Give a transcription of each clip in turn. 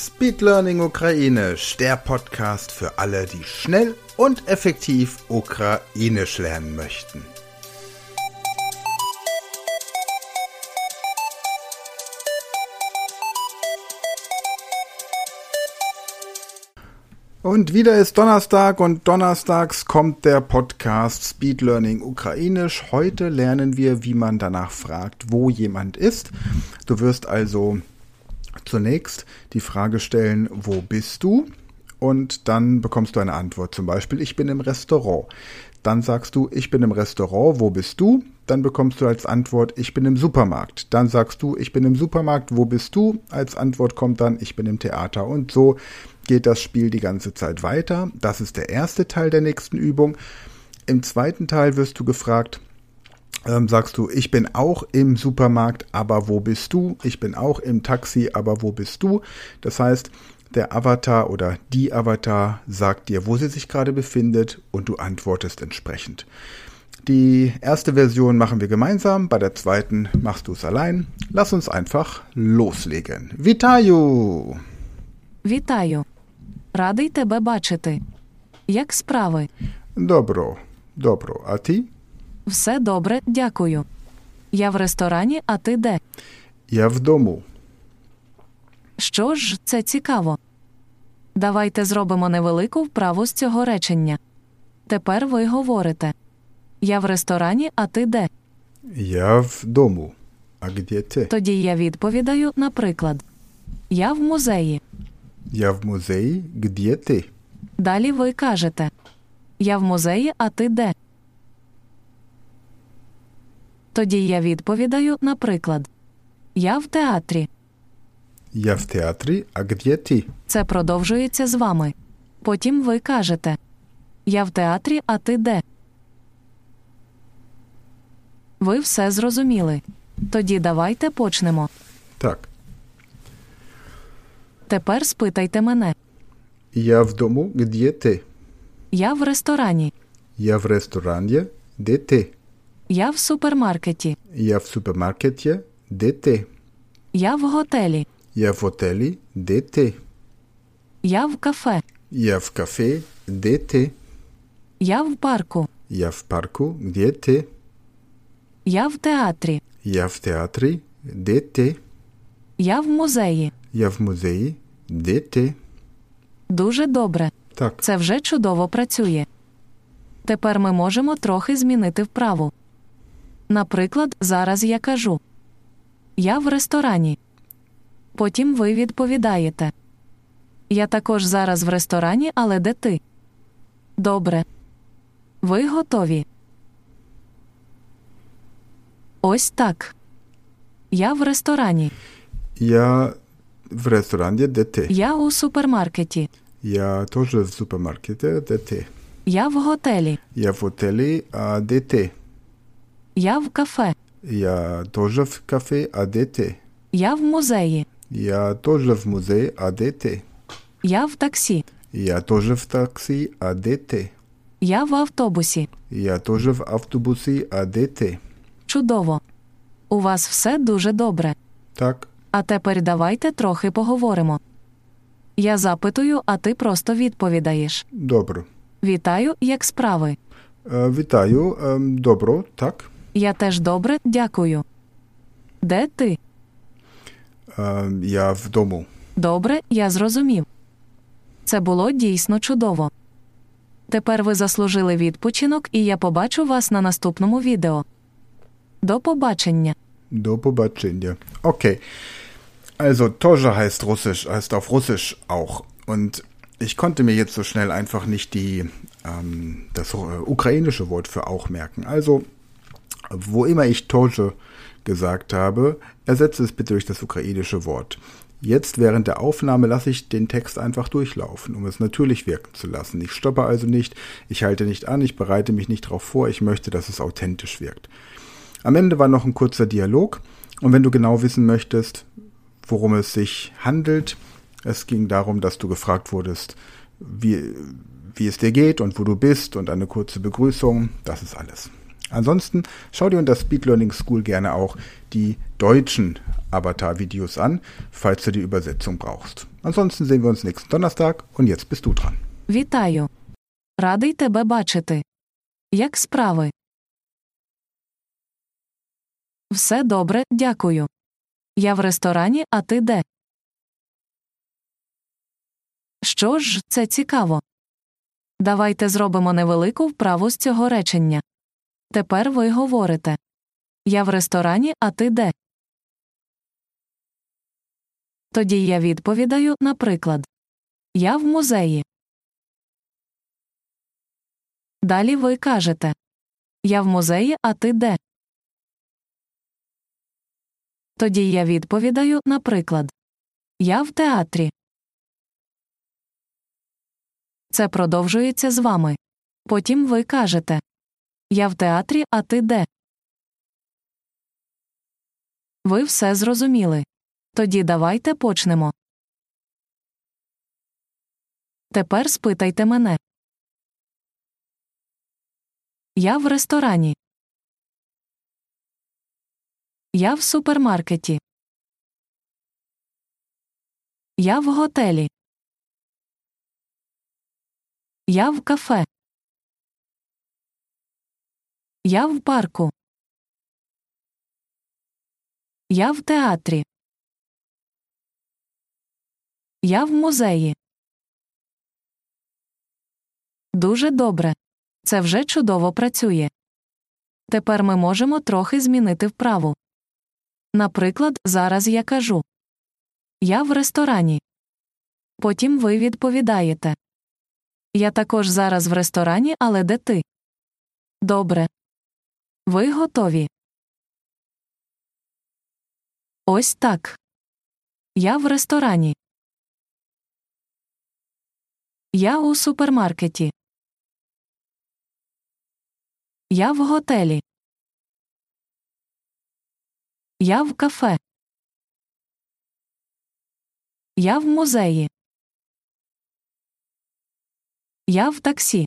Speed Learning Ukrainisch, der Podcast für alle, die schnell und effektiv Ukrainisch lernen möchten. Und wieder ist Donnerstag und donnerstags kommt der Podcast Speed Learning Ukrainisch. Heute lernen wir, wie man danach fragt, wo jemand ist. Du wirst also zunächst die Frage stellen, wo bist du? Und dann bekommst du eine Antwort. Zum Beispiel, ich bin im Restaurant. Dann sagst du, ich bin im Restaurant, wo bist du? Dann bekommst du als Antwort, ich bin im Supermarkt. Dann sagst du, ich bin im Supermarkt, wo bist du? Als Antwort kommt dann, ich bin im Theater. Und so geht das Spiel die ganze Zeit weiter. Das ist der erste Teil der nächsten Übung. Im zweiten Teil wirst du gefragt, ähm, sagst du, ich bin auch im Supermarkt, aber wo bist du? Ich bin auch im Taxi, aber wo bist du? Das heißt, der Avatar oder die Avatar sagt dir, wo sie sich gerade befindet und du antwortest entsprechend. Die erste Version machen wir gemeinsam, bei der zweiten machst du es allein. Lass uns einfach loslegen. Вітаю! Вітаю. Радий тебе бачити. Як справи? Добро, добро. А ти? Все добре, дякую. Я в ресторані, а ти де? Я в дому. Що ж, це цікаво. Давайте зробимо невелику вправу з цього речення. Тепер ви говорите: Я в ресторані, а ти де? Я в дому. А где ти? Тоді я відповідаю, наприклад: Я в музеї. Я в музеї. Где ти? Далі ви кажете: Я в музеї, а ти де? Тоді я відповідаю, наприклад: Я в театрі. Я в театрі. А где ти? Це продовжується з вами. Потім ви кажете: Я в театрі, а ти де? Ви все зрозуміли. Тоді давайте почнемо. Так. Тепер спитайте мене. Я в дому. Где ти? Я в ресторані. Я в ресторані. Де ти? Я в супермаркеті. Я в супермаркеті. Де ти? Я в готелі. Я в готелі. Де ти? Я в кафе. Я в кафе. Де ти? Я в парку. Я в парку. Де ти? Я в театрі. Я в театрі. Де ти? Я в музеї. Я в музеї. Де ти? Дуже добре. Так. Це вже чудово працює. Тепер ми можемо трохи змінити вправу. Наприклад, зараз я кажу Я в ресторані. Потім ви відповідаєте. Я також зараз в ресторані, але де ти? Добре. Ви готові. Ось так. Я в ресторані. Я в ресторані. Де ти? Я у супермаркеті. Я теж в супермаркеті. Де ти? Я в готелі. Я в готелі. А де ти? Я в кафе. Я теж в кафе. А де ти? Я в музеї. Я теж в музеї. А де ти? Я в таксі. Я теж в таксі. А де ти? Я в автобусі. Я теж в автобусі. А де ти? Чудово. У вас все дуже добре. Так. А тепер давайте трохи поговоримо. Я запитую, а ти просто відповідаєш. Добре. Вітаю, як справи. Е, Вітаю. Ем, Добро. Так. Я теж добре, дякую. Де ти? Ем, Я в дому. Добре, я зрозумів. Це було дійсно чудово. Тепер ви заслужили відпочинок, і я побачу вас на наступному відео. До побачення. Do побачення. Okay. Also, Torja heißt Russisch, heißt auf Russisch auch. Und ich konnte mir jetzt so schnell einfach nicht die, ähm, das äh, ukrainische Wort für auch merken. Also, wo immer ich Torje gesagt habe, ersetze es bitte durch das ukrainische Wort. Jetzt während der Aufnahme lasse ich den Text einfach durchlaufen, um es natürlich wirken zu lassen. Ich stoppe also nicht, ich halte nicht an, ich bereite mich nicht darauf vor, ich möchte, dass es authentisch wirkt. Am Ende war noch ein kurzer Dialog und wenn du genau wissen möchtest, worum es sich handelt, es ging darum, dass du gefragt wurdest, wie, wie es dir geht und wo du bist und eine kurze Begrüßung, das ist alles. Ansonsten schau dir unter Speed Learning School gerne auch die deutschen Avatar-Videos an, falls du die Übersetzung brauchst. Ansonsten sehen wir uns nächsten Donnerstag und jetzt bist du dran. Вітаю. Радий тебе бачити. Як справи? Все добре, дякую. Я в ресторані, а ти де? Що ж, це цікаво. Давайте зробимо невелику вправу з цього речення. Тепер ви говорите. Я в ресторані, а ти де? Тоді я відповідаю, наприклад. Я в музеї. Далі ви кажете. Я в музеї, а ти де? Тоді я відповідаю, наприклад. Я в театрі. Це продовжується з вами. Потім ви кажете. Я в театрі, а ти де? Ви все зрозуміли. Тоді давайте почнемо. Тепер спитайте мене. Я в ресторані. Я в супермаркеті. Я в готелі. Я в кафе. Я в парку. Я в театрі. Я в музеї. Дуже добре. Це вже чудово працює. Тепер ми можемо трохи змінити вправу. Наприклад, зараз я кажу Я в ресторані. Потім ви відповідаєте. Я також зараз в ресторані, але де ти? Добре. Ви готові. Ось так. Я в ресторані. Я у супермаркеті. Я в готелі. Я в кафе. Я в музеї. Я в таксі.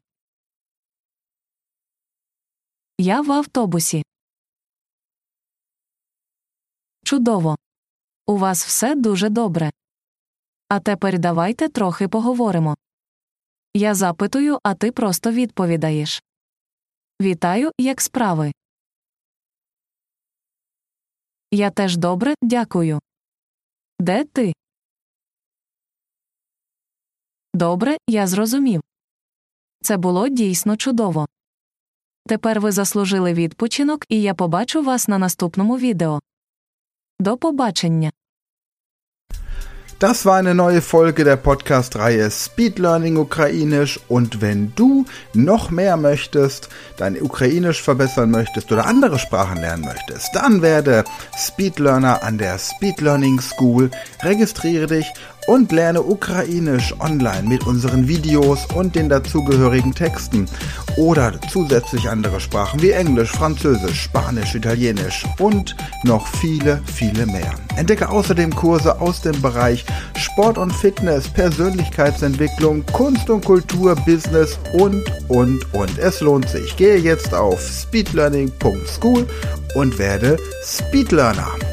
Я в автобусі. Чудово. У вас все дуже добре. А тепер давайте трохи поговоримо. Я запитую, а ти просто відповідаєш. Вітаю, як справи. Я теж добре, дякую. Де ти? Добре, я зрозумів. Це було дійсно чудово. Тепер ви заслужили відпочинок, і я побачу вас на наступному відео. До побачення. Das war eine neue Folge der Podcast-Reihe Speed Learning Ukrainisch und wenn du noch mehr möchtest, dein Ukrainisch verbessern möchtest oder andere Sprachen lernen möchtest, dann werde Speed Learner an der Speed Learning School, registriere dich und lerne Ukrainisch online mit unseren Videos und den dazugehörigen Texten oder zusätzlich andere Sprachen wie Englisch, Französisch, Spanisch, Italienisch und noch viele, viele mehr. Entdecke außerdem Kurse aus dem Bereich Sport und Fitness, Persönlichkeitsentwicklung, Kunst und Kultur, Business und, und, und. Es lohnt sich. Gehe jetzt auf speedlearning.school und werde Speedlearner.